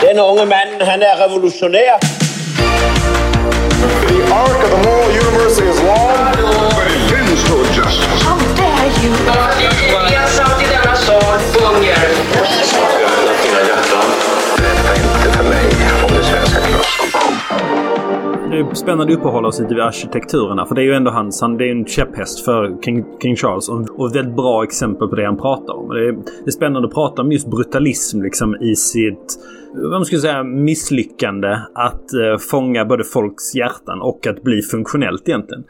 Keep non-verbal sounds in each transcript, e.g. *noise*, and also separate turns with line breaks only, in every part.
Den unge mannen, han är revolutionär.
The arc of the moral universe is long,
but it tends toward justice.
How dare you!
Det
är spännande att uppehålla oss lite vid arkitekturerna. För det är ju ändå hans, han, det är en käpphäst för King, King Charles. Och, och ett väldigt bra exempel på det han pratar om. Det är, det är spännande att prata om just brutalism liksom i sitt, vad man skulle säga, misslyckande att eh, fånga både folks hjärtan och att bli funktionellt egentligen.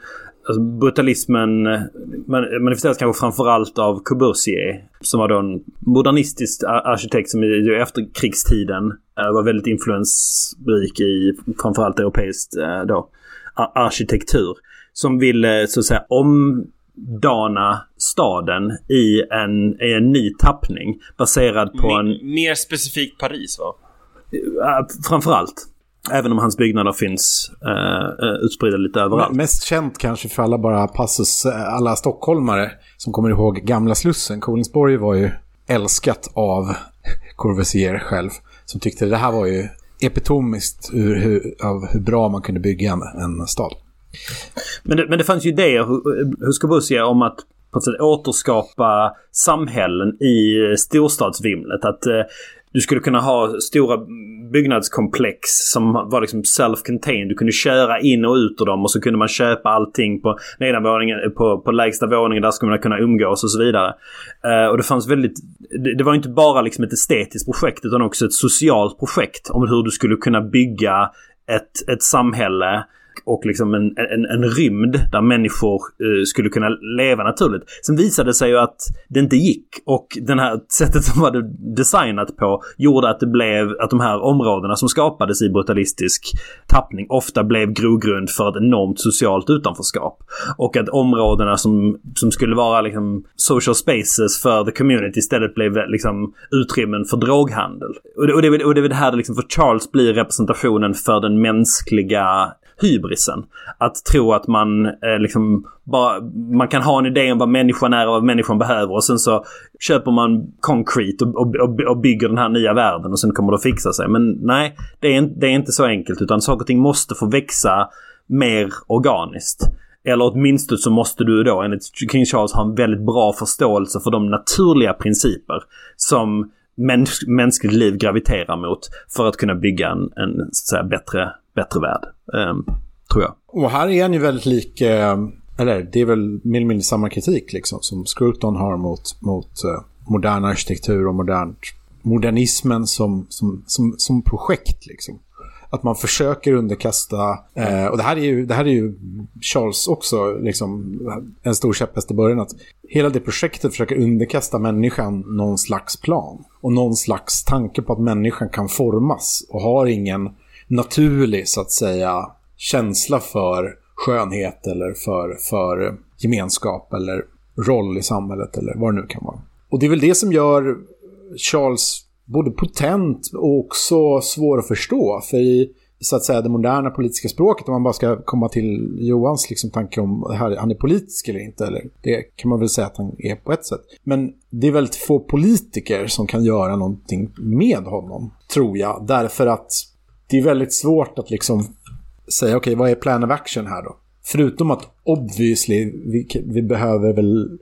Alltså brutalismen eh, man- manifesteras kanske framförallt av Corbusier som var då en modernistisk ar- arkitekt som i efterkrigstiden eh, var väldigt influensrik i framförallt europeiskt eh, då, arkitektur. Som ville så att säga omdana staden i en, i en ny tappning baserad på en
Me- mer specifikt Paris va?
Framförallt. Även om hans byggnader finns uh, utspridda lite överallt.
Mest känt kanske för alla bara passus, eh, alla stockholmare som kommer ihåg gamla Slussen. Kolingsborg var ju älskat av *laughs* Corvaisier själv. Som tyckte det här var ju epitomiskt ur, hur, av hur bra man kunde bygga en, en stad.
Men, det, men det fanns ju idéer hu- hos Corbusier om att på ett sätt återskapa samhällen i storstadsvimlet. Att eh, du skulle kunna ha stora byggnadskomplex som var liksom self-contained. Du kunde köra in och ut ur dem och så kunde man köpa allting på nedanvåningen, på, på lägsta våningen. Där skulle man kunna umgås och så vidare. Uh, och det fanns väldigt... Det, det var inte bara liksom ett estetiskt projekt utan också ett socialt projekt om hur du skulle kunna bygga ett, ett samhälle och liksom en, en, en rymd där människor eh, skulle kunna leva naturligt. Sen visade det sig ju att det inte gick och det här *laughs* sättet som var designat på gjorde att det blev att de här områdena som skapades i brutalistisk tappning ofta blev grogrund för ett enormt socialt utanförskap. Och att områdena som, som skulle vara liksom social spaces för the community istället blev eh, liksom utrymmen för droghandel. Och det, och det, och det är väl det här det liksom för Charles blir representationen för den mänskliga hybrisen. Att tro att man eh, liksom bara, man kan ha en idé om vad människan är och vad människan behöver och sen så köper man concrete och, och, och, och bygger den här nya världen och sen kommer det att fixa sig. Men nej, det är, inte- det är inte så enkelt utan saker och ting måste få växa mer organiskt. Eller åtminstone så måste du då enligt King Charles ha en väldigt bra förståelse för de naturliga principer som mäns mänskligt liv graviterar mot för att kunna bygga en, en så att säga, bättre, bättre värld. Ehm, tror jag.
Och här är han ju väldigt lik, eh, eller det är väl mer eller mindre samma kritik liksom som Scruton har mot, mot eh, modern arkitektur och modernt, modernismen som, som, som, som projekt liksom. Att man försöker underkasta, eh, och det här, är ju, det här är ju Charles också liksom, en stor käpphäst i början, att hela det projektet försöker underkasta människan någon slags plan. Och någon slags tanke på att människan kan formas och har ingen naturlig, så att säga, känsla för skönhet eller för, för gemenskap eller roll i samhället eller vad det nu kan vara. Och det är väl det som gör Charles både potent och också svår att förstå. För i så att säga det moderna politiska språket, om man bara ska komma till Johans liksom, tanke om här, han är politisk eller inte, eller det kan man väl säga att han är på ett sätt. Men det är väldigt få politiker som kan göra någonting med honom, tror jag. Därför att det är väldigt svårt att liksom säga, okej, vad är plan of action här då? Förutom att obviously, vi, vi behöver väl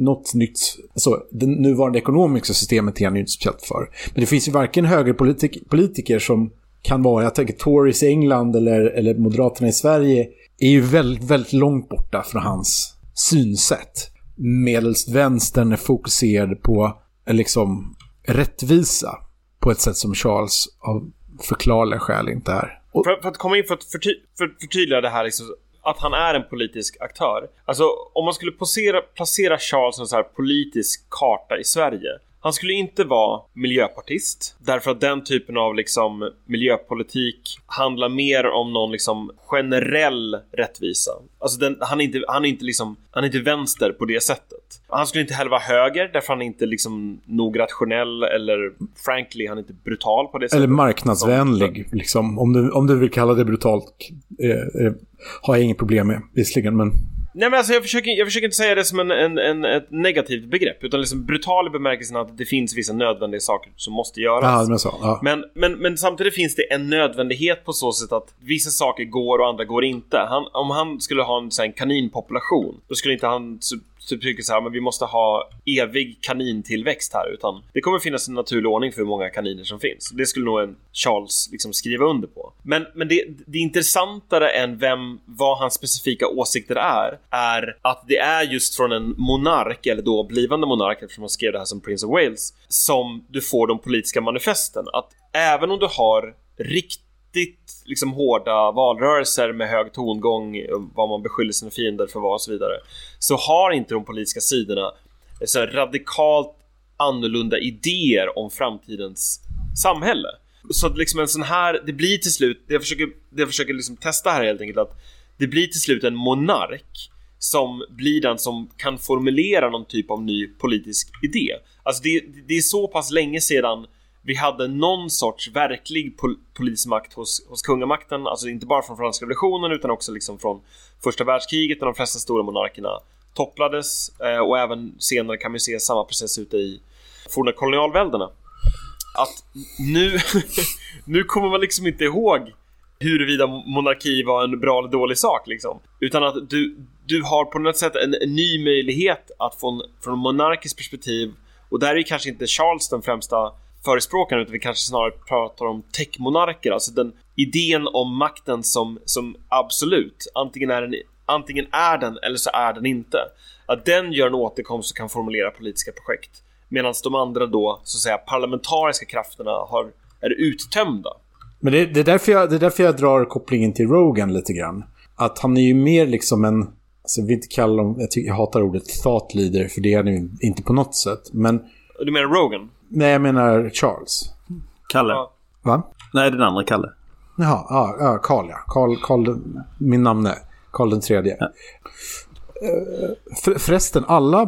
något nytt. Alltså, det nuvarande ekonomiska systemet är han ju inte speciellt för. Men det finns ju varken högerpolitiker som kan vara, jag tänker Tories i England eller, eller Moderaterna i Sverige, är ju väldigt, väldigt långt borta från hans synsätt. Medelst vänstern är fokuserad på eh, liksom rättvisa på ett sätt som Charles av förklarliga skäl inte är. Och,
För, för att komma in för att förty för, förtydliga det här liksom, att han är en politisk aktör. Alltså om man skulle posera, placera Charles som en så här politisk karta i Sverige. Han skulle inte vara miljöpartist därför att den typen av liksom miljöpolitik handlar mer om någon liksom generell rättvisa. Alltså den, han är inte, han är inte liksom, han är inte vänster på det sättet. Han skulle inte heller vara höger därför han är inte liksom nog rationell eller frankly han är inte brutal på det sättet.
eller marknadsvänlig, liksom. Om du, om du vill kalla det brutalt eh, eh, har jag inget problem med, visserligen. Men
Nej men alltså jag försöker, jag försöker inte säga det som en, en, en, ett negativt begrepp utan liksom brutal i bemärkelsen att det finns vissa nödvändiga saker som måste göras.
Ja, men så. Ja.
Men, men, men samtidigt finns det en nödvändighet på så sätt att vissa saker går och andra går inte. Han, om han skulle ha en, så här, en kaninpopulation, då skulle inte han typ tycker så här, men vi måste ha evig kanintillväxt här, utan det kommer finnas en naturlig ordning för hur många kaniner som finns. Det skulle nog en Charles liksom skriva under på. Men, men det, det intressantare än vem, vad hans specifika åsikter är, är att det är just från en monark, eller då blivande monark, eftersom han skrev det här som Prince of Wales, som du får de politiska manifesten. Att även om du har riktigt liksom hårda valrörelser med hög tongång, vad man beskyller sina fiender för vad och så vidare, så har inte de politiska sidorna eh, så här radikalt annorlunda idéer om framtidens samhälle. Så att liksom en sån här, det blir till slut, det jag försöker, det jag försöker liksom testa här helt enkelt, att det blir till slut en monark som blir den som kan formulera någon typ av ny politisk idé. Alltså det, det är så pass länge sedan vi hade någon sorts verklig pol polismakt hos, hos kungamakten, alltså inte bara från franska revolutionen utan också liksom från första världskriget när de flesta stora monarkerna topplades eh, och även senare kan vi se samma process ute i forna kolonialväldena. Att nu, *laughs* nu kommer man liksom inte ihåg huruvida monarki var en bra eller dålig sak liksom. Utan att du, du har på något sätt en, en ny möjlighet att från, från monarkiskt perspektiv och där är kanske inte Charles den främsta förespråkaren utan vi kanske snarare pratar om techmonarker, alltså den idén om makten som, som absolut, antingen är, den, antingen är den eller så är den inte. Att den gör en återkomst och kan formulera politiska projekt. Medan de andra då, så att säga, parlamentariska krafterna har, är uttömda.
Men det, det, är därför jag, det är därför jag drar kopplingen till Rogan lite grann. Att han är ju mer liksom en... Alltså vill inte kalla dem... Jag, tycker, jag hatar ordet thought leader, för det är han ju inte på något sätt. Men...
Du menar Rogan?
Nej, jag menar Charles.
Kalle.
Ja.
Va?
Nej, den andra Kalle.
Jaha, ja, ja Karl ja. Karl, Karl, min namne. Karl den tredje.
Ja.
Eh, För, förresten, alla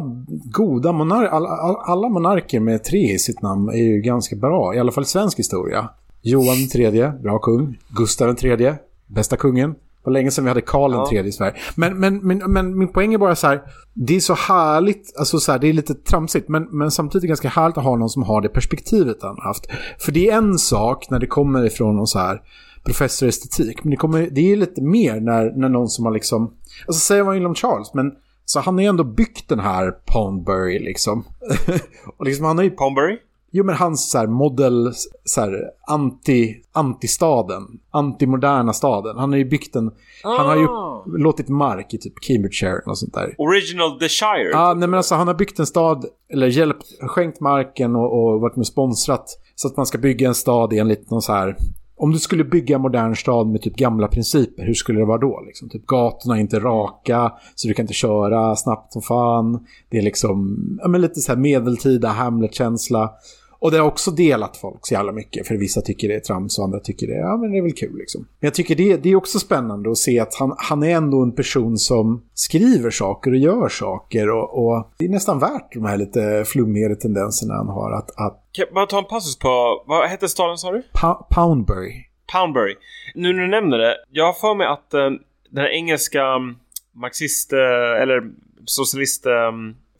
goda monarker, alla, alla monarker med tre i sitt namn är ju ganska bra. I alla fall i svensk historia. Johan den tredje, bra kung. Gustav den tredje, bästa kungen. Det var länge sedan vi hade Karl den tredje i Sverige. Men, men, men, men min poäng är bara så här. Det är så härligt, alltså så här, det är lite tramsigt. Men, men samtidigt ganska härligt att ha någon som har det perspektivet han har haft. För det är en sak när det kommer ifrån någon så här professor i estetik. Men det, kommer, det är lite mer när, när någon som har liksom... Alltså säger man ju om Charles, men så han har ju ändå byggt den här Poundbury liksom. *laughs* och liksom han har ju...
Pombury?
Jo men hans så här modell, så här anti, antistaden, antimoderna staden. Han har ju byggt en, han har ju låtit mark i typ Cambridgeshire och sånt där.
Original The Shire?
Ja, nej men alltså han har byggt en stad, eller hjälpt, skänkt marken och, och varit med och sponsrat. Så att man ska bygga en stad enligt någon så här... Om du skulle bygga en modern stad med typ gamla principer, hur skulle det vara då? Liksom? Typ gatorna är inte raka, så du kan inte köra snabbt som fan. Det är liksom, ja men lite så här medeltida Hamlet-känsla. Och det har också delat folk så jävla mycket. För vissa tycker det är trams och andra tycker det, ja, men det är väl kul. Liksom. Men jag tycker det, det är också spännande att se att han, han är ändå en person som skriver saker och gör saker. Och, och det är nästan värt de här lite flummigare tendenserna han har. Att, att
Kan jag bara ta en passus på, vad hette staden sa du?
Pa- Poundbury.
Poundbury. Nu när du nämner det, jag har för mig att eh, den här engelska mm, marxist, eh, eller socialist eh,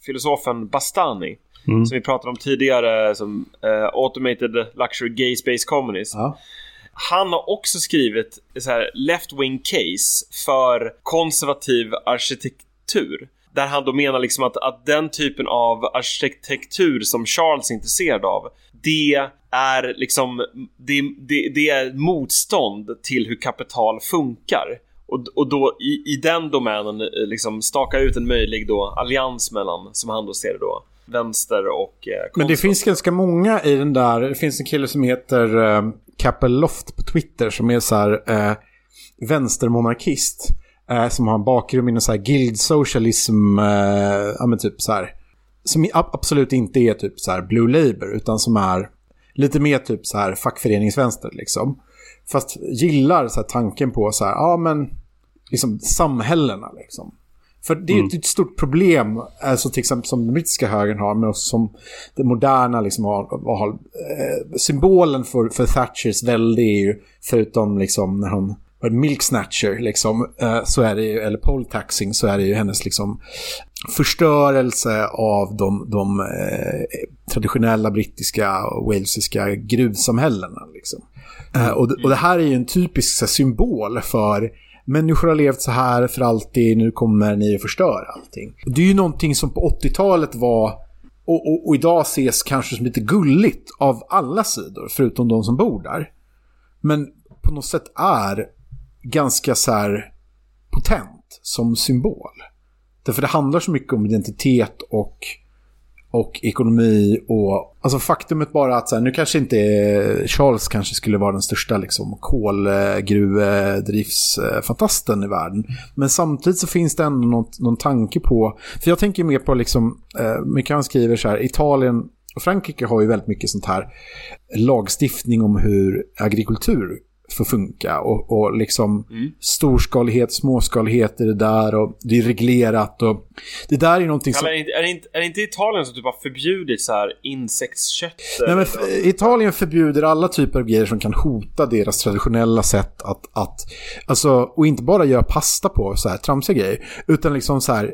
filosofen Bastani, som vi pratade om tidigare som eh, Automated Luxury Gay Space Communist.
Ja.
Han har också skrivit så här left-wing case för konservativ arkitektur. Där han då menar liksom att, att den typen av arkitektur som Charles är intresserad av, det är liksom, det, det, det är motstånd till hur kapital funkar. Och, och då i, i den domänen eh, liksom staka ut en möjlig då allians mellan, som han då ser det då, vänster och eh,
Men det finns ganska många i den där. Det finns en kille som heter uh, Loft på Twitter som är så här uh, vänstermonarkist. eh, som har en bakgrund inom så här guild socialism, uh, ja men typ så här. Som absolut inte är typ så här blue labor utan som är lite mer typ så här fackföreningsvänster liksom. Fast gillar så här tanken på så här, ja men liksom samhällena liksom. För det är ju ett stort problem, alltså till exempel som den brittiska högern har, men också som det moderna liksom har, har eh, symbolen för, för Thatchers välde är ju, förutom liksom när hon milk snatcher liksom, eh, så är det ju, eller pole taxing, så är det ju hennes liksom förstörelse av de, de eh, traditionella brittiska och walesiska gruvsamhällena. Liksom. Eh, och, det- och det här är ju en typisk här, symbol för människor har levt så här för alltid, nu kommer ni att förstöra allting. Det är ju någonting som på 80-talet var och, och, och idag ses kanske som lite gulligt av alla sidor, förutom de som bor där. Men på något sätt är ganska så här potent som symbol. Därför det handlar så mycket om identitet och, och ekonomi och alltså faktumet bara att så här, nu kanske inte Charles kanske skulle vara den största liksom kolgruvdriftsfantasten i världen. Men samtidigt så finns det ändå något, någon tanke på, för jag tänker mer på liksom, eh, mycket han skriver så här, Italien och Frankrike har ju väldigt mycket sånt här lagstiftning om hur agrikultur får funka. Och, och liksom storskalighet, småskalighet är det där och det är reglerat. Och det där är någonting som...
Är, inte, är, det inte, är det inte Italien som typ har förbjudit så här insektskött?
Nej, men Italien förbjuder alla typer av grejer som kan hota deras traditionella sätt att, att alltså, och inte bara göra pasta på så här tramsiga grejer, utan liksom så här,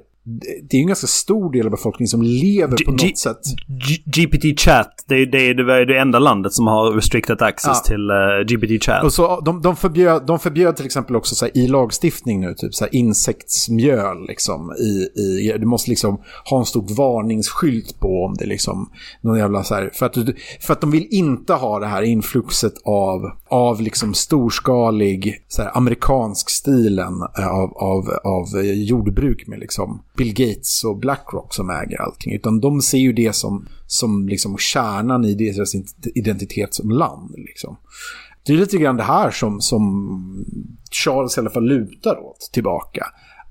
det- är en ganska stor del av befolkningen som lever på
G-
något sätt.
G- GPT chat, det det, det är det enda landet som har restricted access
Ja.
till uh, GPT chat.
Och så, de, de, förbjöd, de förbjöd till exempel också så här, i lagstiftning nu, typ så här, insektsmjöl. Liksom, i, i, du måste liksom ha en stor varningsskylt på om det liksom, någon jävla så här, för att, för att de vill inte ha det här influxet av, av liksom storskalig, så här, amerikansk stilen eh, av, av, av eh, jordbruk med liksom Bill Gates och Blackrock som äger allting. Utan de ser ju det som, som liksom kärnan i deras identitet som land. Liksom. Det är lite grann det här som, som Charles i alla fall lutar åt tillbaka.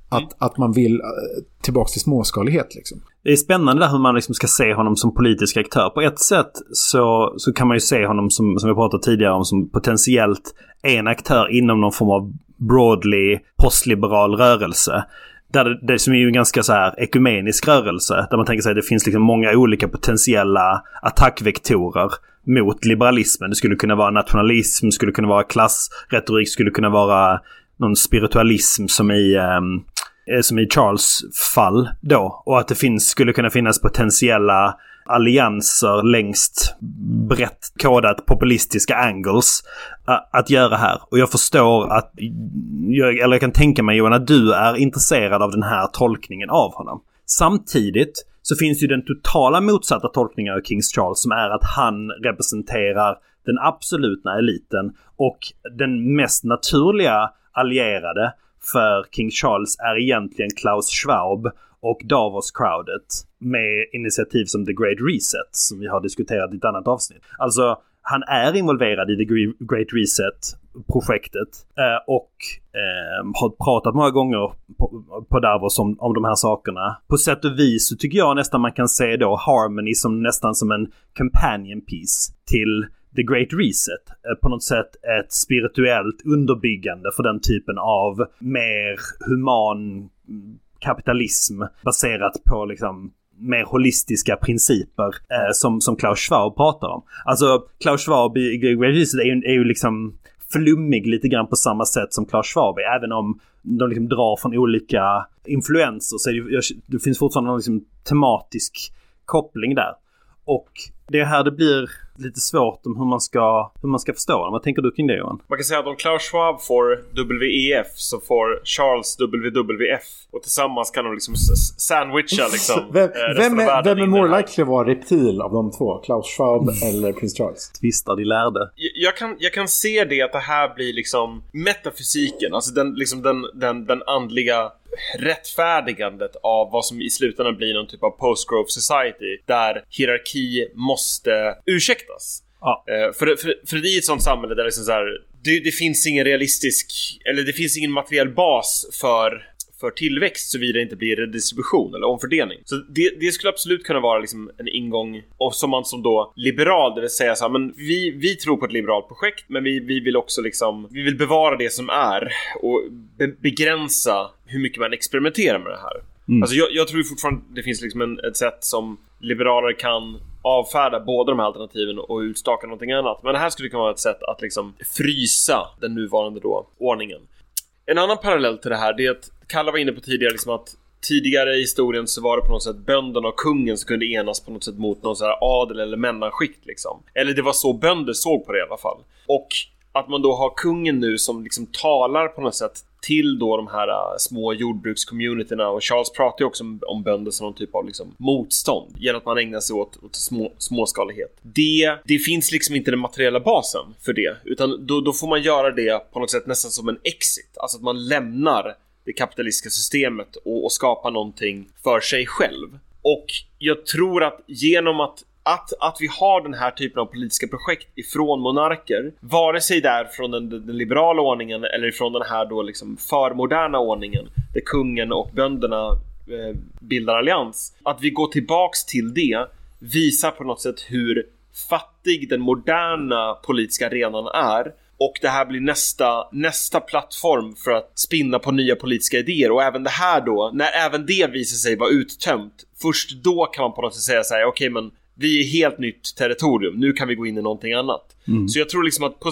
Att, att man vill eh, tillbaka till småskalighet liksom.
Det är spännande där hur man liksom ska se honom som politisk aktör. På ett sätt så, så kan man ju se honom som, som vi pratade tidigare om, som potentiellt en aktör inom någon form av broadly postliberal rörelse. Där det, det som är ju en ganska så här ekumenisk rörelse. Där man tänker sig att det finns liksom många olika potentiella attackvektorer mot liberalismen. Det skulle kunna vara nationalism, skulle kunna vara klassretorik, skulle kunna vara någon spiritualism som i ehm, eh, som i Charles fall då. Och att det finns, skulle kunna finnas potentiella allianser längst brett kodat populistiska angles att göra här. Och jag förstår att, jag, eller jag kan tänka mig Johan att du är intresserad av den här tolkningen av honom. Samtidigt så finns ju den totala motsatta tolkningen av Kings Charles som är att han representerar den absoluta eliten och den mest naturliga allierade för King Charles är egentligen Klaus Schwab och Davos-crowdet med initiativ som The Great Reset som vi har diskuterat i ett annat avsnitt. Alltså, han är involverad i The Great Reset-projektet eh, och ehm, har pratat många gånger på, Davos om, om de här sakerna. På sätt och vis så tycker jag nästan man kan se då Harmony som nästan som en companion piece till The Great Reset. Eh, på något sätt ett spirituellt underbyggande för den typen av mer human kapitalism baserat på liksom mer holistiska principer eh, som, som Klaus Schwab pratar om. Alltså Klaus Schwab i The är ju, är ju liksom flummig lite grann på samma sätt som Klaus Schwab är. Även om de liksom drar från olika influenser så är det, det finns fortfarande någon liksom tematisk koppling där. Och det är här det blir lite svårt om hur man ska, hur man ska förstå den. Vad tänker du kring det Johan?
Man kan säga att om Klaus Schwab får WEF så får Charles WWF. Och tillsammans kan de liksom sandwicha liksom *laughs*
Vem,
eh,
vem, är, vem är more likely att vara reptil av de två? Klaus Schwab eller Prince Charles?
Tvistar de lärde.
Jag- Jag kan, jag kan se det att det här blir liksom metafysiken, alltså den, liksom den, den, den andliga rättfärdigandet av vad som i slutändan blir någon typ av post-growth society där hierarki måste ursäktas.
Ja.
Eh, för, för, för det är ett sånt samhälle där liksom så här, det, det finns ingen realistisk, eller det finns ingen materiell bas för för tillväxt såvida det inte blir redistribution eller omfördelning. Så det, det skulle absolut kunna vara liksom en ingång och som man som då liberal, det vill säga så här, men vi, vi tror på ett liberalt projekt men vi, vi vill också liksom, vi vill bevara det som är och be, begränsa hur mycket man experimenterar med det här. Alltså jag, jag tror fortfarande det finns liksom en, ett sätt som liberaler kan avfärda båda de här alternativen och utstaka någonting annat. Men det här skulle kunna vara ett sätt att liksom frysa den nuvarande då ordningen. En annan parallell till det här det är att Kalle var inne på tidigare liksom att Tidigare i historien så var det på något sätt bönderna och kungen som kunde enas på något sätt mot någon sån här adel eller mellanskikt liksom. Eller det var så bönder såg på det i alla fall. Och att man då har kungen nu som liksom talar på något sätt till då de här uh, små jordbrukscommunityna och Charles pratar ju också om, om bönder som någon typ av liksom motstånd genom att man ägnar sig åt, åt små, småskalighet. Det, det finns liksom inte den materiella basen för det utan då, då får man göra det på något sätt nästan som en exit, alltså att man lämnar det kapitalistiska systemet och, och skapar någonting för sig själv. Och jag tror att genom att att, att vi har den här typen av politiska projekt ifrån monarker, vare sig det är från den, den liberala ordningen eller ifrån den här då liksom förmoderna ordningen där kungen och bönderna eh, bildar allians. Att vi går tillbaks till det visar på något sätt hur fattig den moderna politiska arenan är och det här blir nästa, nästa plattform för att spinna på nya politiska idéer och även det här då, när även det visar sig vara uttömt, först då kan man på något sätt säga så här: okej okay, men vi är helt nytt territorium, nu kan vi gå in i någonting annat. Mm. Så jag tror liksom att på,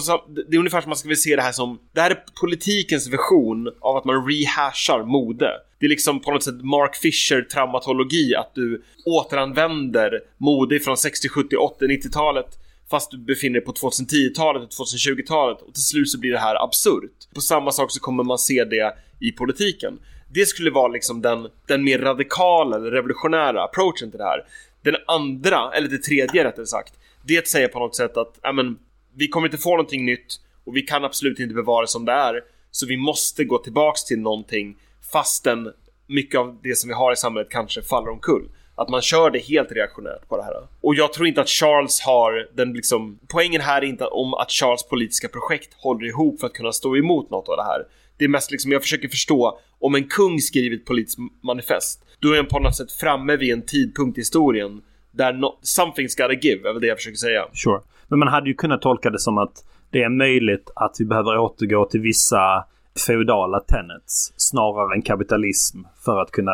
det är ungefär som man ska se det här som, det här är politikens version av att man rehashar mode. Det är liksom på något sätt Mark Fisher traumatologi, att du återanvänder mode från 60, 70, 80, 90-talet fast du befinner dig på 2010-talet och 2020-talet och till slut så blir det här absurt. På samma sak så kommer man se det i politiken. Det skulle vara liksom den, den mer radikala eller revolutionära approachen till det här. Den andra, eller det tredje rättare sagt, det är att säga på något sätt att ja, men, vi kommer inte få någonting nytt och vi kan absolut inte bevara det som det är. Så vi måste gå tillbaks till någonting fastän mycket av det som vi har i samhället kanske faller omkull. Att man kör det helt reaktionärt på det här. Och jag tror inte att Charles har den liksom... Poängen här är inte om att Charles politiska projekt håller ihop för att kunna stå emot något av det här. Det är mest liksom, jag försöker förstå, om en kung skriver ett politiskt manifest, då är han på något sätt framme vid en tidpunkt i historien där no something's gotta give, är väl det jag försöker säga.
Sure. Men man hade ju kunnat tolka det som att det är möjligt att vi behöver återgå till vissa feudala tenets snarare än kapitalism för att kunna,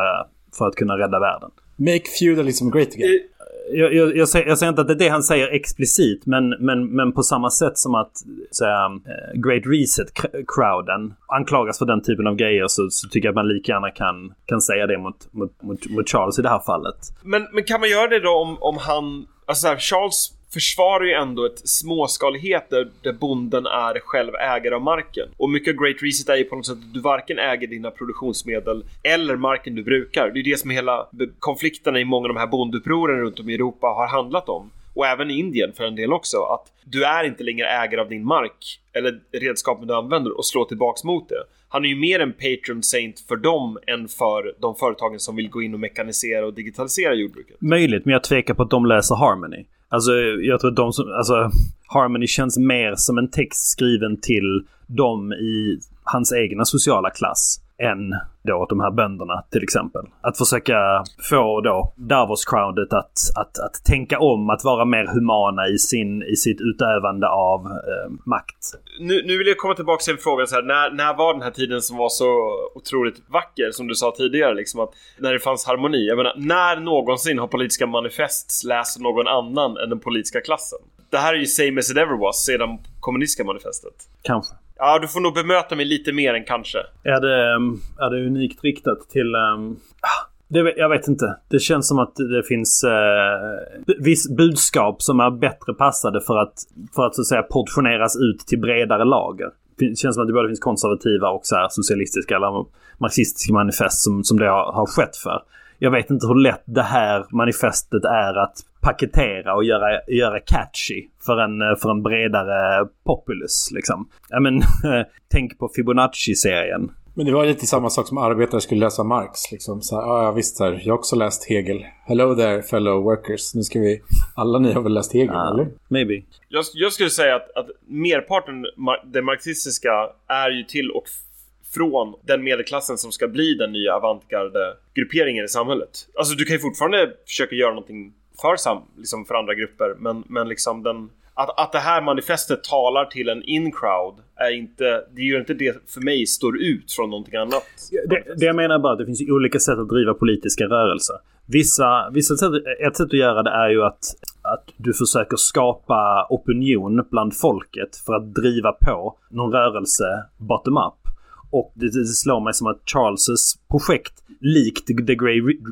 för att kunna rädda världen.
Make feudalism great again.
Jag, jag, jag, säger, jag, säger, inte att det är det han säger explicit men, men, men på samma sätt som att säga, eh, Great Reset-crowden anklagas för den typen av grejer så, så, tycker jag att man lika gärna kan, kan säga det mot, mot, mot, mot Charles i det här fallet.
Men, men kan man göra det då om, om han... Alltså här, Charles försvarar ju ändå ett småskalighet där, där bonden är själv ägare av marken. Och mycket av Great Reset är ju på något sätt att du varken äger dina produktionsmedel eller marken du brukar. Det är det som hela konflikterna i många av de här bondupproren runt om i Europa har handlat om. Och även i Indien för en del också. Att du är inte längre ägare av din mark eller redskapen du använder och slår tillbaks mot det. Han är ju mer en patron saint för dem än för de företagen som vill gå in och mekanisera och digitalisera jordbruket.
Möjligt, men jag tvekar på att de läser Harmony. Alltså jag tror att de som, alltså Harmony känns mer som en text skriven till dem i hans egna sociala klass än då de här bönderna till exempel. Att försöka få då Davos-crowdet att, att, att tänka om, att vara mer humana i, sin, i sitt utövande av eh, makt.
Nu, nu vill jag komma tillbaka till en fråga så här, när, när var den här tiden som var så otroligt vacker som du sa tidigare liksom att när det fanns harmoni. Jag menar, när någonsin har politiska manifest läst någon annan än den politiska klassen? Det här är ju same as it ever was sedan kommunistiska manifestet.
Kanske.
Ja, du får nog bemöta mig lite mer än kanske.
Är det, ehm, är det unikt riktat till... Um, det, jag vet inte. Det känns som att det finns eh, viss budskap som är bättre passade för att, för att så att säga portioneras ut till bredare lager. Det känns som att det både finns konservativa och så socialistiska eller marxistiska manifest som, som det har, har skett för. Jag vet inte hur lätt det här manifestet är att paketera och göra, göra catchy för en, för en bredare populus. Liksom. Ja, men, *laughs* tänk på Fibonacci-serien.
Men det var lite samma sak som arbetare skulle läsa Marx. Liksom. Så, ah, ja, visst, här, jag har också läst Hegel. Hello there fellow workers. Nu ska vi... Alla ni har väl läst Hegel, ah, eller?
Maybe.
Jag, jag skulle säga att, att merparten, det marxistiska, är ju till och från den medelklassen som ska bli den nya avantgarde grupperingen i samhället. Alltså du kan ju fortfarande försöka göra någonting för, sam, liksom för andra grupper men, men liksom den att, att det här manifestet talar till en in-crowd är inte, det gör inte det för mig står ut från någonting annat.
Det, det jag menar bara att det finns olika sätt att driva politiska rörelser. Vissa, vissa sätt, ett sätt att göra det är ju att, att du försöker skapa opinion bland folket för att driva på någon rörelse bottom-up. Och det, det slår mig som att Charles projekt, likt The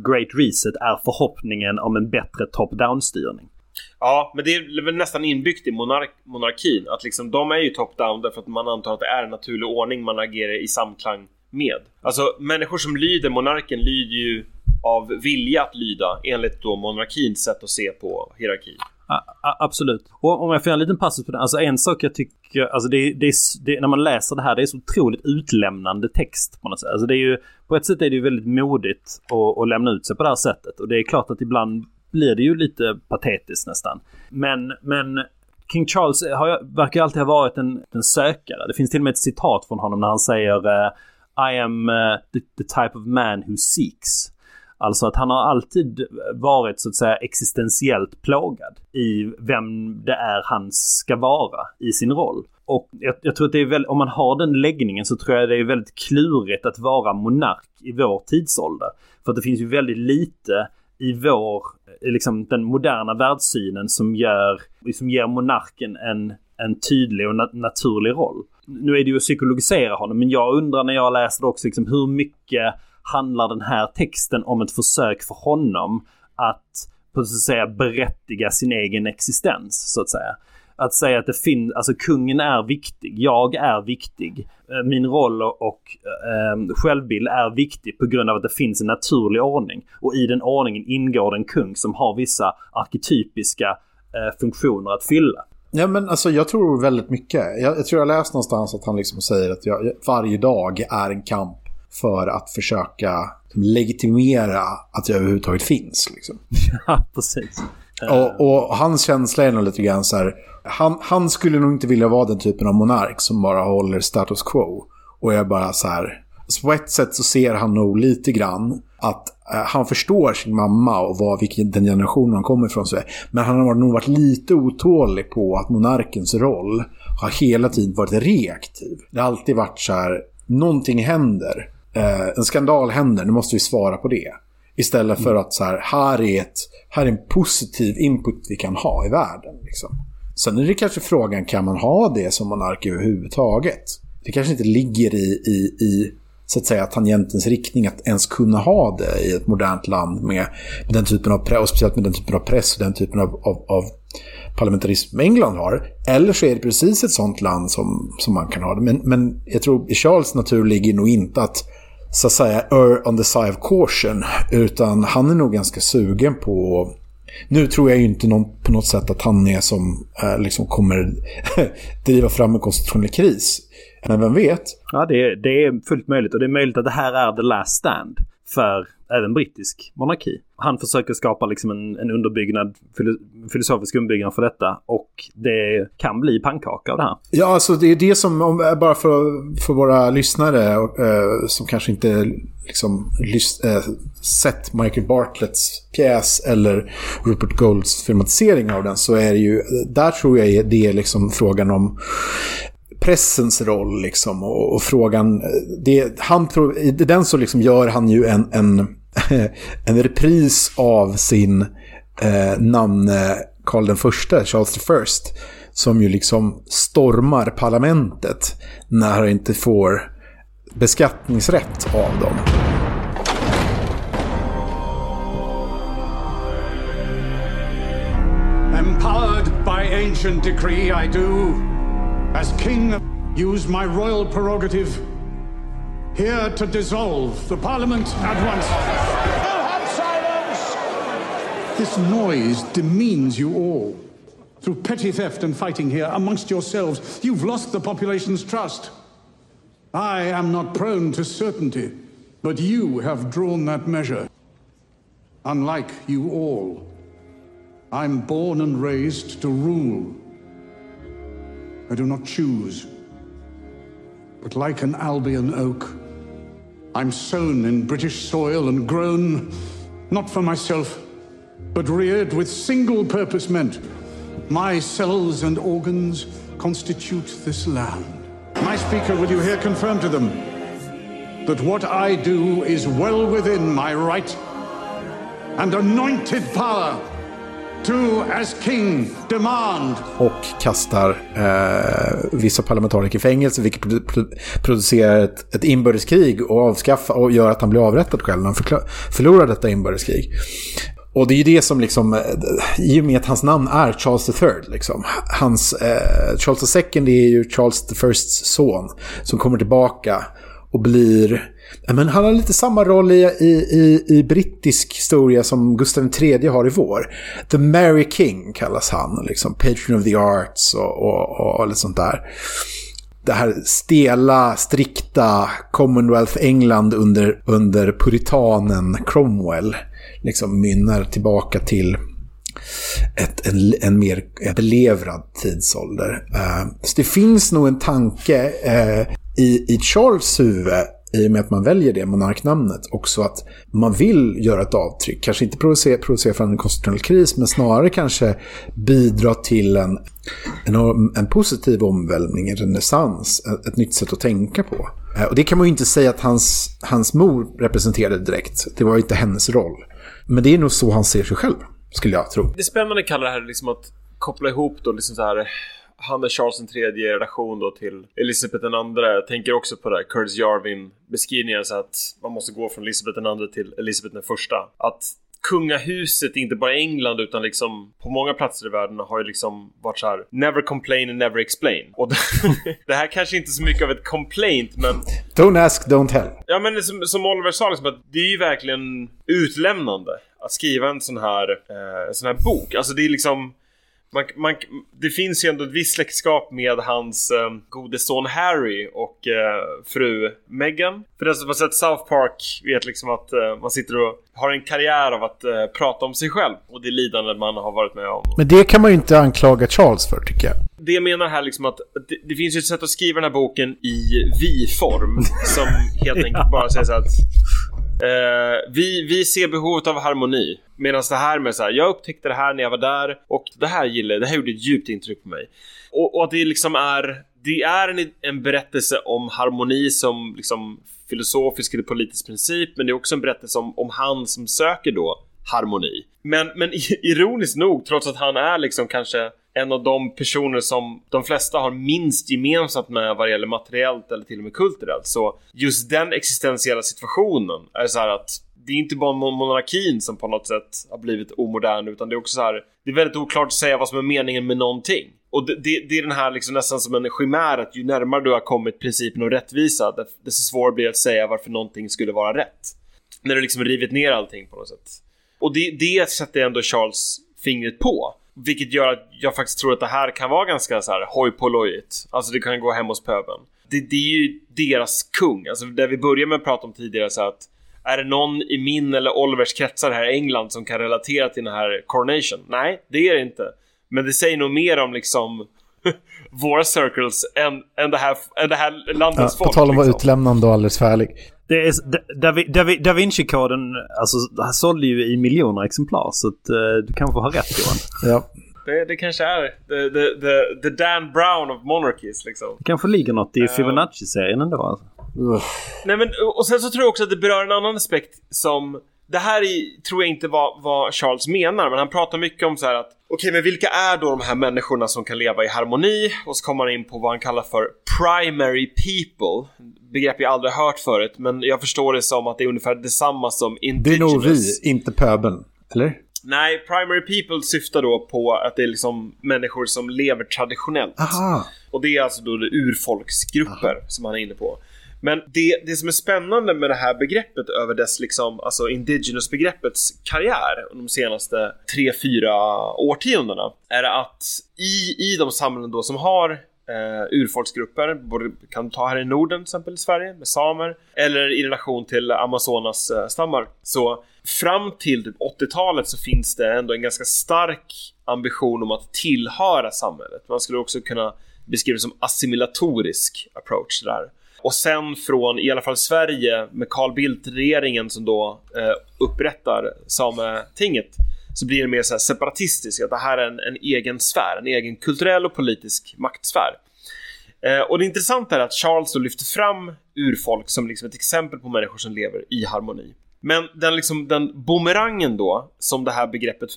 Great Reset, är förhoppningen om en bättre top-down-styrning.
Ja, men det är väl nästan inbyggt i monark monarkin att liksom de är ju top-down därför att man antar att det är en naturlig ordning man agerar i samklang med. Alltså människor som lyder monarken lyder ju av vilja att lyda enligt då monarkins sätt att se på hierarki.
Absolut. Och om jag får en liten passus på det. Alltså en sak jag tycker, alltså det, det, det, när man läser det här, det är så otroligt utlämnande text på något sätt. Alltså det är ju, på ett sätt är det ju väldigt modigt att, att lämna ut sig på det här sättet. Och det är klart att ibland blir det ju lite patetiskt nästan. Men, men King Charles har, verkar alltid ha varit en, en sökare. Det finns till och med ett citat från honom när han säger eh, I am eh, the, the type of man who seeks. Alltså att han har alltid varit så att säga existentiellt plågad i vem det är han ska vara i sin roll. Och jag, jag tror att det är väldigt, om man har den läggningen så tror jag det är väldigt klurigt att vara monark i vår tidsålder. För att det finns ju väldigt lite i vår, eh, liksom den moderna världssynen som gör, som ger monarken en, en tydlig och na naturlig roll. Nu är det ju att psykologisera honom men jag undrar när jag läser det också liksom hur mycket handlar den här texten om ett försök för honom att på så att säga berättiga sin egen existens så att säga. Att säga att det finns, alltså kungen är viktig, jag är viktig. Eh, min roll och, och eh, självbild är viktig på grund av att det finns en naturlig ordning. Och i den ordningen ingår en kung som har vissa arketypiska eh, funktioner att fylla.
Ja, men alltså jag tror väldigt mycket. Jag, jag tror jag läst någonstans att han liksom säger att jag, varje dag är en kamp för att försöka legitimera att jag överhuvudtaget finns. Liksom. *laughs*
Ja, precis.
Och, och, hans känsla är nog lite grann så här, han, han, skulle nog inte vilja vara den typen av monark som bara håller status quo. Och är bara så här, så på ett sätt så ser han nog lite grann att eh, han förstår sin mamma och vad, vilken, den generationen han kommer ifrån. Så är. Men han har nog varit lite otålig på att monarkens roll har hela tiden varit reaktiv. Det har alltid varit så här, någonting händer eh, en skandal händer, nu måste vi svara på det. Istället för att så här, här är, ett, här är en positiv input vi kan ha i världen. Liksom. Sen är det kanske frågan, kan man ha det som monark överhuvudtaget? Det kanske inte ligger i, i, i så att säga tangentens riktning att ens kunna ha det i ett modernt land med, med den typen av press, och speciellt med den typen av press och den typen av, av, av parlamentarism England har. Eller så är det precis ett sånt land som, som man kan ha det. Men, men jag tror i Charles natur ligger nog inte att så att säga er on the side of caution. Utan han är nog ganska sugen på... Nu tror jag ju inte någon, på något sätt att han är som eh, liksom kommer *laughs* driva fram en konstitutionell kris. Men vem vet?
Ja, det, det är fullt möjligt och det är möjligt att det här är the last stand för även brittisk monarki. Han försöker skapa liksom en, en underbyggnad, filosofisk underbyggnad för detta och det kan bli pannkaka av det här.
Ja, alltså det är det som, eh, bara för, för våra lyssnare eh, som kanske inte liksom lys, eh, sett Michael Bartletts pjäs eller Rupert Golds filmatisering av den så är det ju, där tror jag det är liksom frågan om pressens roll liksom. Och, och frågan, eh, det, han, i den så liksom gör han ju en, en, *laughs* en repris av sin eh, namn Karl den första, Charles the First. Som ju liksom stormar parlamentet när han inte får beskattningsrätt av dem.
Empowered by ancient decree I do As king, use my royal prerogative here to dissolve the parliament at once. silence! This noise demeans you all. Through petty theft and fighting here amongst yourselves, you've lost the population's trust. I am not prone to certainty, but you have drawn that measure. Unlike you all, I'm born and raised to rule. I do not choose. But like an Albion oak, I'm sown in British soil and grown not for myself, but reared with single purpose meant. My cells and organs constitute this land. My speaker, will you here confirm to them that what I do is well within my right and anointed power
och kastar eh, vissa parlamentariker i fängelse, vilket produ- producerar ett, ett inbördeskrig och, avskaffa, och gör att han blir avrättad själv när han förlorar detta inbördeskrig. Och det är ju det som liksom, eh, i och med att hans namn är Charles III, liksom. Hans, eh, Charles II är ju Charles I's son som kommer tillbaka och blir... Men han har lite samma roll i, i, i, i brittisk historia som Gustav III har i vår. The Mary King kallas han, liksom Patron of the Arts och, och, och, och lite sånt där. Det här stela, strikta Commonwealth-England under, under puritanen Cromwell liksom mynnar tillbaka till ett, en, en mer belevrad tidsålder. Uh, så det finns nog en tanke uh, i, i Charles huvud i och med att man väljer det monarknamnet också att man vill göra ett avtryck. Kanske inte provocera, provocera fram en konstitutionell kris men snarare kanske bidra till en, en, en positiv omvälvning, en renässans, ett, ett nytt sätt att tänka på. Eh, och det kan man ju inte säga att hans, hans mor representerade direkt. Det var ju inte hennes roll. Men det är nog så han ser sig själv, skulle jag tro.
Det är spännande kallar det här liksom att koppla ihop då liksom så här han är Charles III i relation då till Elisabeth II. Jag tänker också på det här Curtis Jarvin beskrivningen så att man måste gå från Elisabeth II till Elisabeth I. Att kungahuset, inte bara i England utan liksom på många platser i världen har ju liksom varit så här Never complain and never explain. Och det, *laughs* det här kanske inte är så mycket av ett complaint men
Don't ask, don't tell.
Ja men som, som Oliver sa, liksom, att det är ju verkligen utlämnande att skriva en sån här, eh, sån här bok. Alltså det är liksom man, man, det finns ju ändå ett visst släktskap med hans eh, gode son Harry och eh, fru Meghan. För den som har sett South Park vet liksom att eh, man sitter och har en karriär av att eh, prata om sig själv och det lidande man har varit med om.
Men det kan man ju inte anklaga Charles för, tycker jag.
Det jag menar här liksom att det, det finns ju ett sätt att skriva den här boken i vi-form *laughs* som helt enkelt bara säger så att Eh, vi, vi ser behovet av harmoni. Medan det här med så här, jag upptäckte det här när jag var där och det här gillade det här gjorde ett djupt intryck på mig. Och, och att det liksom är, det är en, en berättelse om harmoni som liksom filosofisk eller politisk princip, men det är också en berättelse om, om han som söker då harmoni. Men, men ironiskt nog, trots att han är liksom kanske en av de personer som de flesta har minst gemensamt med vad det gäller materiellt eller till och med kulturellt. Så just den existentiella situationen är så här att det är inte bara monarkin som på något sätt har blivit omodern utan det är också så här Det är väldigt oklart att säga vad som är meningen med någonting. Och det, det, det är den här liksom nästan som en chimär att ju närmare du har kommit principen om rättvisa desto svårare blir det att säga varför någonting skulle vara rätt. När du liksom rivit ner allting på något sätt. Och det, det sätter ändå Charles fingret på. Vilket gör att jag faktiskt tror att det här kan vara ganska så här hoj. Alltså det kan gå hem hos pöbeln. Det, det är ju deras kung. Alltså det vi började med att prata om tidigare så att är det någon i min eller Olivers kretsar här i England som kan relatera till den här coronation? Nej, det är det inte. Men det säger nog mer om liksom *laughs* våra circles än, än, det, här, än det här landets
Ja,
folk.
på tal om att vara
liksom.
utlämnande och alldeles färdig.
Det är, da, da, da, Vi- da Vinci-koden alltså, sålde ju i miljoner exemplar så att, eh, du kanske har rätt Johan.
Ja.
Det, det kanske är the, the, the, the Dan Brown of monarchies liksom.
Det kanske ligger något i Fibonacci-serien ändå. Alltså.
Nej men och sen så tror jag också att det berör en annan aspekt som det här är, tror jag inte vad, vad Charles menar, men han pratar mycket om så här att Okej, men vilka är då de här människorna som kan leva i harmoni? Och så kommer han in på vad han kallar för primary people. Begrepp jag aldrig hört förut, men jag förstår det som att det är ungefär detsamma som
Det är
indigenous.
nog vi, inte pöbeln. Eller?
Nej, primary people syftar då på att det är liksom människor som lever traditionellt.
Aha.
Och det är alltså då urfolksgrupper som han är inne på. Men det, det som är spännande med det här begreppet över dess liksom, alltså indigenous-begreppets karriär de senaste 3-4 årtiondena är att i, i de samhällen då som har eh, urfolksgrupper, både kan ta här i Norden till exempel i Sverige med samer eller i relation till Amazonas eh, stammar. Så fram till typ 80-talet så finns det ändå en ganska stark ambition om att tillhöra samhället. Man skulle också kunna beskriva det som assimilatorisk approach där. Och sen från, i alla fall Sverige, med Carl Bildt-regeringen som då eh, upprättar Sametinget så blir det mer så här separatistiskt, att det här är en, en egen sfär, en egen kulturell och politisk maktsfär. Eh, och det intressanta är att Charles då lyfter fram urfolk som liksom ett exempel på människor som lever i harmoni. Men den, liksom, den bumerangen då, som det här begreppet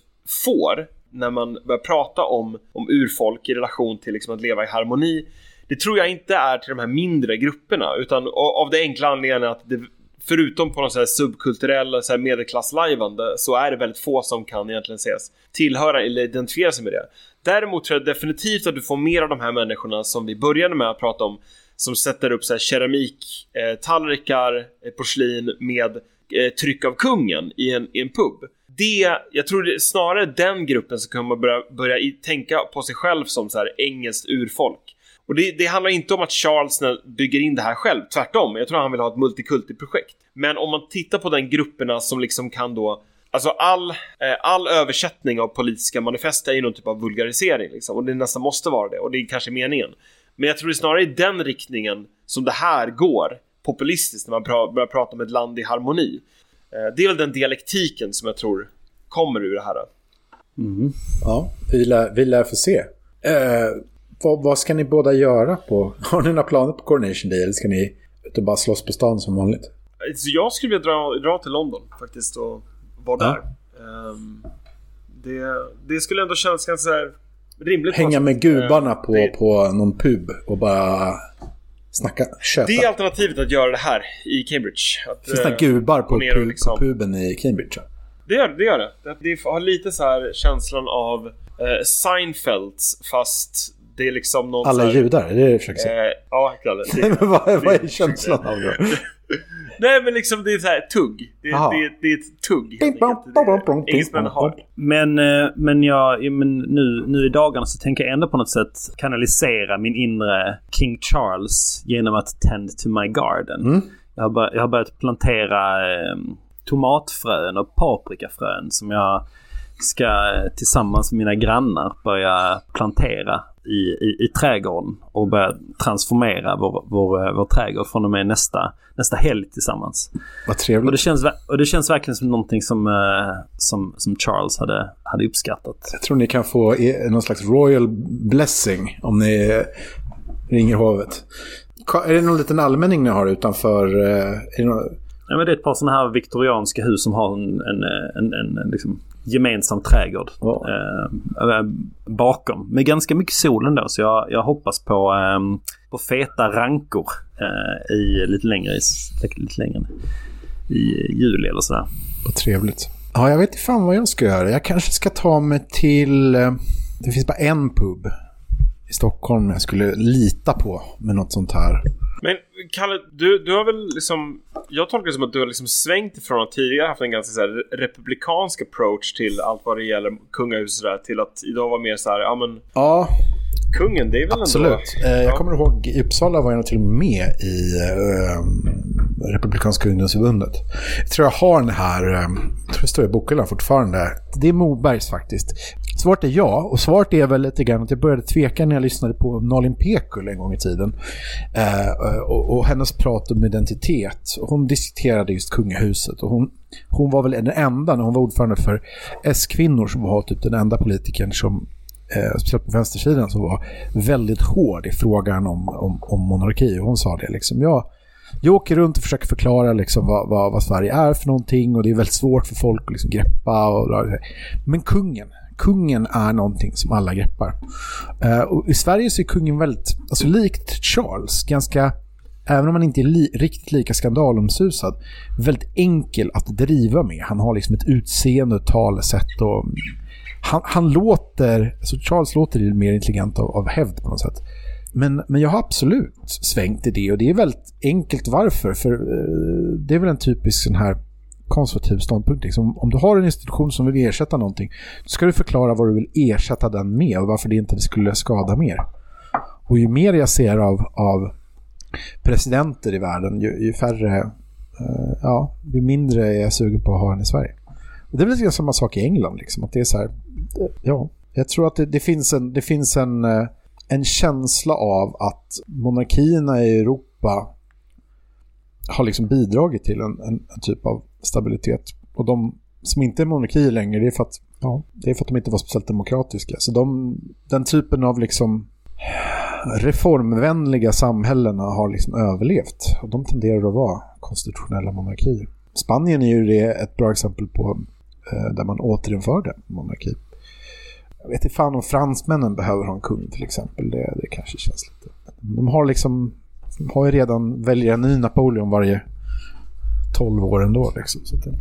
får, när man börjar prata om, om urfolk i relation till liksom att leva i harmoni. Det tror jag inte är till de här mindre grupperna utan av det enkla anledningen att det, förutom på något sån här så här medelklasslajvande så är det väldigt få som kan egentligen ses tillhöra eller identifiera sig med det. Däremot tror jag definitivt att du får mer av de här människorna som vi började med att prata om som sätter upp så här keramiktallrikar, eh, eh, porslin med eh, tryck av kungen i en, i en pub. Det, jag tror det är snarare den gruppen som kommer börja, börja tänka på sig själv som så här engelskt urfolk. Och det, det, handlar inte om att Charles bygger in det här själv, tvärtom. Jag tror han vill ha ett multikulti-projekt. Men om man tittar på den grupperna som liksom kan då Alltså all, eh, all översättning av politiska manifest är ju någon typ av vulgarisering liksom, och det nästan måste vara det och det är kanske meningen. Men jag tror det är snarare i den riktningen som det här går populistiskt när man pra börjar prata om ett land i harmoni. Eh, det är väl den dialektiken som jag tror kommer ur det här.
Mm. Ja, vi lär, vi lär få se. Eh, vad, vad, ska ni båda göra på... *laughs* Har ni några planer på Coronation Day eller ska ni ut och bara slåss på stan som vanligt?
Så jag skulle vilja dra, dra till London faktiskt och vara ja. där. Um, det, det skulle ändå kännas ganska rimligt.
Hänga med gubbarna på, det... på någon pub och bara snacka, köta.
Det är alternativet att göra det här i Cambridge. Att,
Finns det äh, gubbar på, pub, liksom... på puben i Cambridge?
Det gör det. Gör det. det har lite så här känslan av eh, Seinfeld fast det är liksom någon
Alla
här,
judar, är det det du försöker säga?
Eh, ja, Kalle. *laughs*
vad, vad är känslan av det? *laughs*
Nej men liksom det är så här tugg. Det, det, det är ett tugg. Engelsmännen har
Men, eh, men, jag, men nu, nu i dagarna så tänker jag ändå på något sätt kanalisera min inre King Charles genom att tend to my garden. Mm. Jag, har börjat, jag har börjat plantera eh, tomatfrön och paprikafrön som jag ska eh, tillsammans med mina grannar börja plantera i, i, i trädgården och börja transformera vår, vår, vår trädgård från och med nästa, nästa helg tillsammans.
Vad trevligt.
Och det känns, och det känns verkligen som någonting som, eh, som, som Charles hade, hade uppskattat.
Jag tror ni kan få någon slags royal blessing om ni ringer hovet. Är det någon liten allmänning ni har utanför? Eh, är det någon...
Ja, men det är ett par sådana här viktorianska hus som har en, en, en, en, en liksom gemensam trädgård ja. eh, bakom. Med ganska mycket sol ändå så jag, jag hoppas på, eh, på feta rankor eh, i lite längre, lite längre i juli eller sådär.
Vad trevligt. Ja, jag vet inte fan vad jag ska göra. Jag kanske ska ta mig till... Eh, det finns bara en pub i Stockholm jag skulle lita på med något sånt här.
Men Kalle, du, du har väl liksom... Jag tolkar det som att du har liksom svängt ifrån att tidigare haft en ganska så här, republikansk approach till allt vad det gäller kungahuset där till att idag vara mer så här, ja men...
Ja.
Kungen, det är väl
Absolut.
ändå...
Absolut. Eh, jag kommer ihåg, i Uppsala var jag till och med i eh, Republikanska ungdomsförbundet. Jag tror jag har den här, eh, jag tror det står i bokhyllan fortfarande. Det är Mobergs faktiskt. Svaret är ja, och svaret är väl lite grann att jag började tveka när jag lyssnade på Nalin Pekul en gång i tiden. Eh, eh, och, och, hennes prat om identitet. Hon diskuterade just kungahuset och hon, hon var väl den enda, när hon var ordförande för S-kvinnor, som var typ den enda politikern som eh, speciellt på vänstersidan, som var väldigt hård i frågan om, om, om monarki. Hon sa det liksom, ja, jag åker runt och försöker förklara liksom vad, vad, vad, Sverige är för någonting och det är väldigt svårt för folk att liksom greppa. Och, men kungen, kungen är någonting som alla greppar. Uh, och I Sverige så är kungen väldigt, alltså likt Charles, ganska, även om han inte är li, riktigt lika skandalomsusad, väldigt enkel att driva med. Han har liksom ett utseende, ett talesätt och mm, han, han låter, alltså Charles låter mer intelligent av, av hävd på något sätt. Men, men jag har absolut svängt i det och det är väldigt enkelt varför. För eh, det är väl en typisk sån här konservativ ståndpunkt. Liksom, om du har en institution som vill ersätta någonting, då ska du förklara vad du vill ersätta den med och varför det inte skulle skada mer. Och ju mer jag ser av, av presidenter i världen, ju, ju färre, eh, ja, ju mindre är jag sugen på att ha en i Sverige. Och det är väl samma sak i England, liksom, att det är så här, eh, ja, jag tror att det, det finns en, det finns en, eh, en känsla av att monarkierna i Europa har liksom bidragit till en, en, en, typ av stabilitet. Och de som inte är monarkier längre, det är för att, ja, det är för att de inte var speciellt demokratiska. Så de, den typen av liksom reformvänliga samhällena har liksom överlevt. Och de tenderar att vara konstitutionella monarkier. Spanien är ju det ett bra exempel på eh, där man återinförde monarki. Jag vet inte fan om fransmännen behöver ha en kung till exempel. Det, det kanske känns lite... De har liksom... De har ju redan väljer en ny Napoleon varje 12 år ändå. Liksom, så det...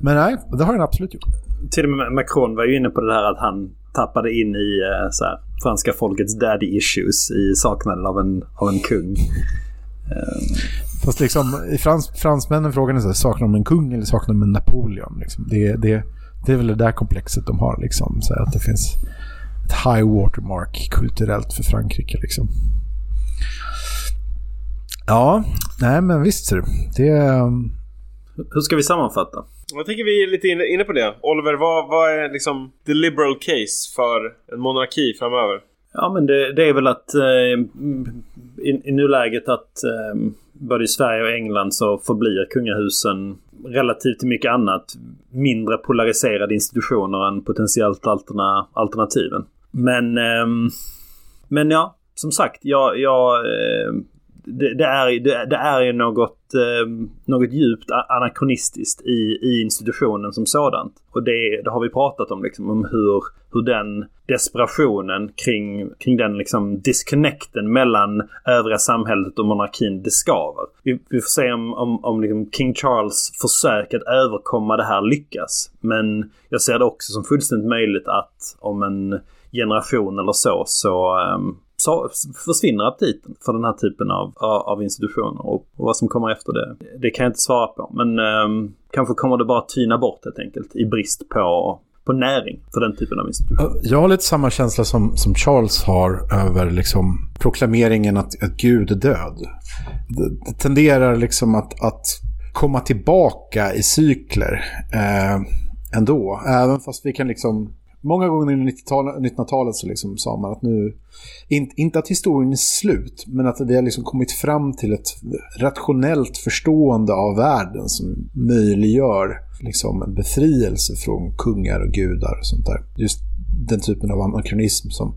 Men nej, det har den absolut gjort.
Till och med Macron var ju inne på det här att han tappade in i eh, så här, franska folkets daddy issues i saknaden av en, av en kung.
Fast liksom, i frans, fransmännen frågan är så här, saknar de en kung eller saknar de en Napoleon? Liksom. Det, det, det är väl det där komplexet de har, liksom. Så att det finns ett high watermark kulturellt för Frankrike. Liksom. Ja, nej men visst ser du. Det... ehm,
Hur ska vi sammanfatta?
Jag tänker vi är lite inne, på det. Oliver, vad, vad är liksom the liberal case för en monarki framöver?
Ja men det, det är väl att eh, i, i nuläget att eh, både i Sverige och England så förblir kungahusen relativt till mycket annat mindre polariserade institutioner än potentiellt alterna, alternativen. Men, ehm, men ja, som sagt, jag, jag, eh, det, det, är, det, det är ju något, eh, något djupt anakronistiskt i, i institutionen som sådant. Och det, det har vi pratat om, liksom, om hur, hur den desperationen kring, kring den liksom disconnecten mellan övriga samhället och monarkin det skaver. Vi, vi får se om, om, om liksom King Charles försök att överkomma det här lyckas. Men jag ser det också som fullständigt möjligt att om en generation eller så så ehm, försvinner aptiten för den här typen av, av institutioner. Och, och vad som kommer efter det, det kan jag inte svara på. Men ehm, kanske kommer det bara tyna bort helt enkelt i brist på, på näring för den typen av institutioner.
Jag har lite samma känsla som, som Charles har över liksom proklameringen att, att Gud är död. Det, det tenderar liksom att, att komma tillbaka i cykler eh, ändå. Även fast vi kan liksom... Många gånger under 90-talet 1900-talet så liksom sa man att nu... In, inte att historien är slut, men att vi har liksom kommit fram till ett rationellt förstående av världen som möjliggör liksom en befrielse från kungar och gudar och sånt där. Just den typen av anakronism som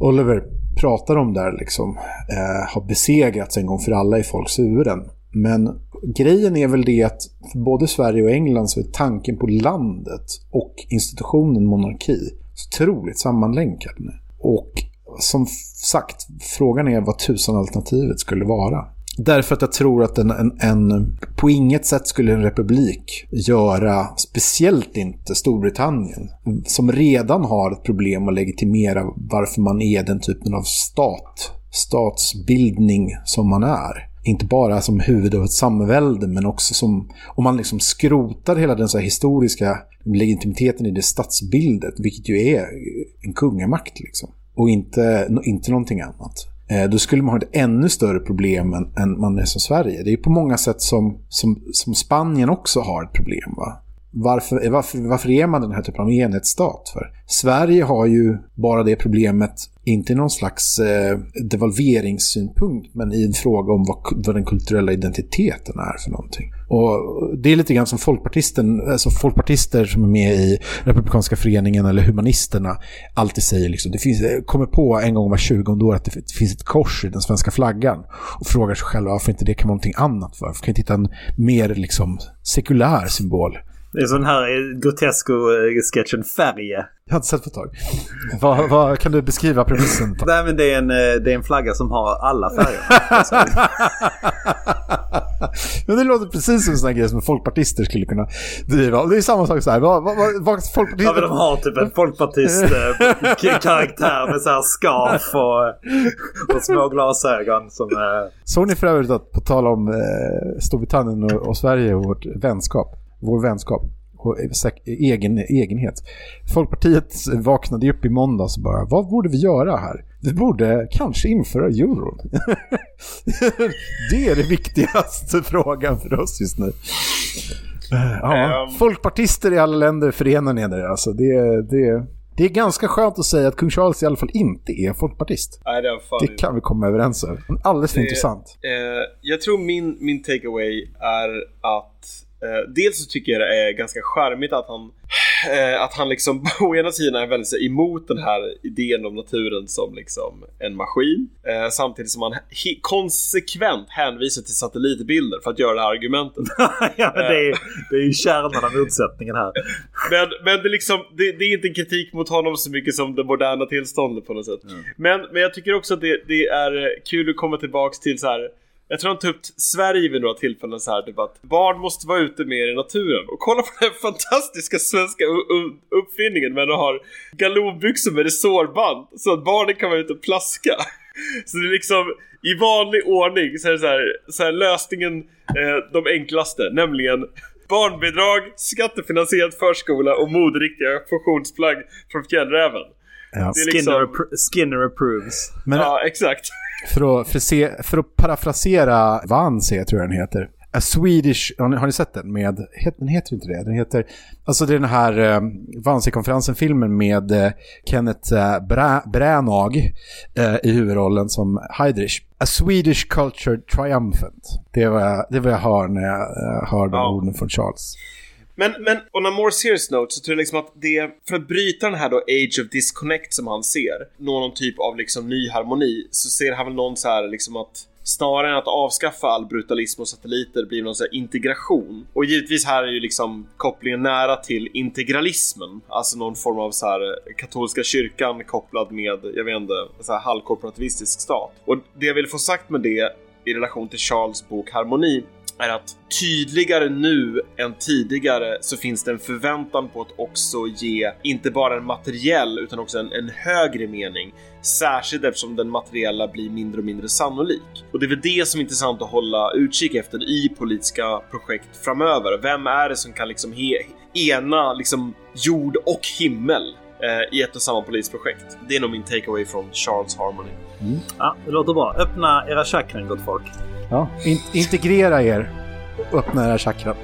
Oliver pratar om där liksom, eh, har besegrats en gång för alla i folks huvuden. Men grejen är väl det att för både Sverige och England så är tanken på landet och institutionen monarki så otroligt sammanlänkad nu. Och som sagt, frågan är vad tusan alternativet skulle vara. Därför att jag tror att en, en, en, på inget sätt skulle en republik göra, speciellt inte Storbritannien, som redan har ett problem att legitimera varför man är den typen av stat, statsbildning som man är. Inte bara som huvud av ett samvälde, men också som, om man liksom skrotar hela den så här historiska legitimiteten i det statsbildet, vilket ju är en kungamakt liksom, och inte, inte någonting annat eh, då skulle man ha ett ännu större problem än, än man är som Sverige. Det är på många sätt som, som, som Spanien också har ett problem. Va? Varför, varför, varför är man den här typen av enhetsstat för? Sverige har ju bara det problemet, inte i någon slags eh, devalveringssynpunkt, men i en fråga om vad, vad den kulturella identiteten är för någonting. Och det är lite grann som folkpartisten, alltså folkpartister som är med i Republikanska föreningen eller humanisterna alltid säger. Liksom, det finns, kommer på en gång var 20 år att det finns ett kors i den svenska flaggan och frågar sig själva varför inte det kan vara någonting annat för. Varför kan inte hitta en mer liksom, sekulär symbol?
Det är sån här Grotesco-sketchen Färje.
Jag har inte sett på ett tag. vad, vad kan du beskriva premissen? *laughs*
Nej men det är, en, eh, det är en flagga som har alla färger. *laughs*
Men det låter precis som en sån här grej som folkpartister skulle kunna driva. Och det är samma sak så här. Vad, vad, vad, folkpartister...
Ja men de har typ en folkpartist-karaktär *laughs* med så här scarf och, och små glasögon som... Eh...
Såg ni för övrigt att på tal om eh, Storbritannien och, och Sverige och vårt vänskap, vår vänskap och egen, egenhet. Folkpartiet vaknade upp i måndags och bara, vad borde vi göra här? Vi borde kanske införa euron. *laughs* det är den viktigaste *laughs* frågan för oss just nu. Ja,
Um.
folkpartister i alla länder förenar er. Alltså det, det, det är ganska skönt att säga att kung Charles i alla fall inte är folkpartist.
Nej, det, fan
Det kan vi komma överens om. Alldeles för
Det-
intressant.
Eh, jag tror min, min takeaway är att eh, dels så tycker jag det är ganska charmigt att han eh, att han liksom *laughs* å ena sidan är väldigt emot den här idén om naturen som liksom en maskin. Eh, samtidigt som han konsekvent hänvisar till satellitbilder för att göra det här argumentet. *laughs*
ja, men det, är, det är ju kärnan av motsättningen här. *laughs*
Men, men det, är liksom, det, det är inte en kritik mot honom så mycket som det moderna tillståndet på något sätt. Men, men jag tycker också att det, det är kul att komma tillbaks till så här. Jag tror han tog upp Sverige vid några tillfällen så här typ att barn måste vara ute mer i naturen. Och kolla på den *laughs* fantastiska svenska uppfinningen med att ha galonbyxor med resårband. Så att barnen kan vara ute och plaska. *laughs* Så det är liksom i vanlig ordning så är det så här, så här lösningen eh, de enklaste, nämligen barnbidrag, skattefinansierad förskola och moderiktiga funktionsplagg från fjällräven.
Ja.
Det är
Skinner,
liksom,
appro- Skinner approves.
Men
ja, exakt.
För, att, för, se, för att parafrasera Vanse, tror jag den heter. A Swedish, har ni, har ni sett den? Med, den heter inte det. Den heter, alltså det är den här eh, Vanse-konferensen-filmen med eh, Kenneth eh, Bra, Branagh eh, i huvudrollen som Heidrich. A Swedish Culture Triumphant. Det jag, det vad jag hör när jag eh, hör de
Ja.
orden från Charles.
Men, men on a more serious note så tror jag liksom att det, för att bryta den här då age of disconnect som han ser, nå någon typ av liksom ny harmoni, så ser han väl någon så här liksom att Snarare än att avskaffa all brutalism och satelliter blir det någon så här integration. Och givetvis här är ju liksom kopplingen nära till integralismen. Alltså någon form av så här eh, katolska kyrkan kopplad med, jag vet inte, så här halvkorporativistisk stat. Och det jag vill få sagt med det i relation till Charles bok Harmoni är att tydligare nu än tidigare så finns det en förväntan på att också ge inte bara en materiell utan också en, en högre mening. Särskilt eftersom den materiella blir mindre och mindre sannolik. Och det är väl det som är intressant att hålla utkik efter i politiska projekt framöver. Vem är det som kan liksom he, ena liksom jord och himmel eh, i ett och samma politiskt projekt? Det är nog min takeaway från Charles Harmony.
Ja, det låter bra. Öppna era chakran gott folk.
Ja, in, integrera er öppna era chakran.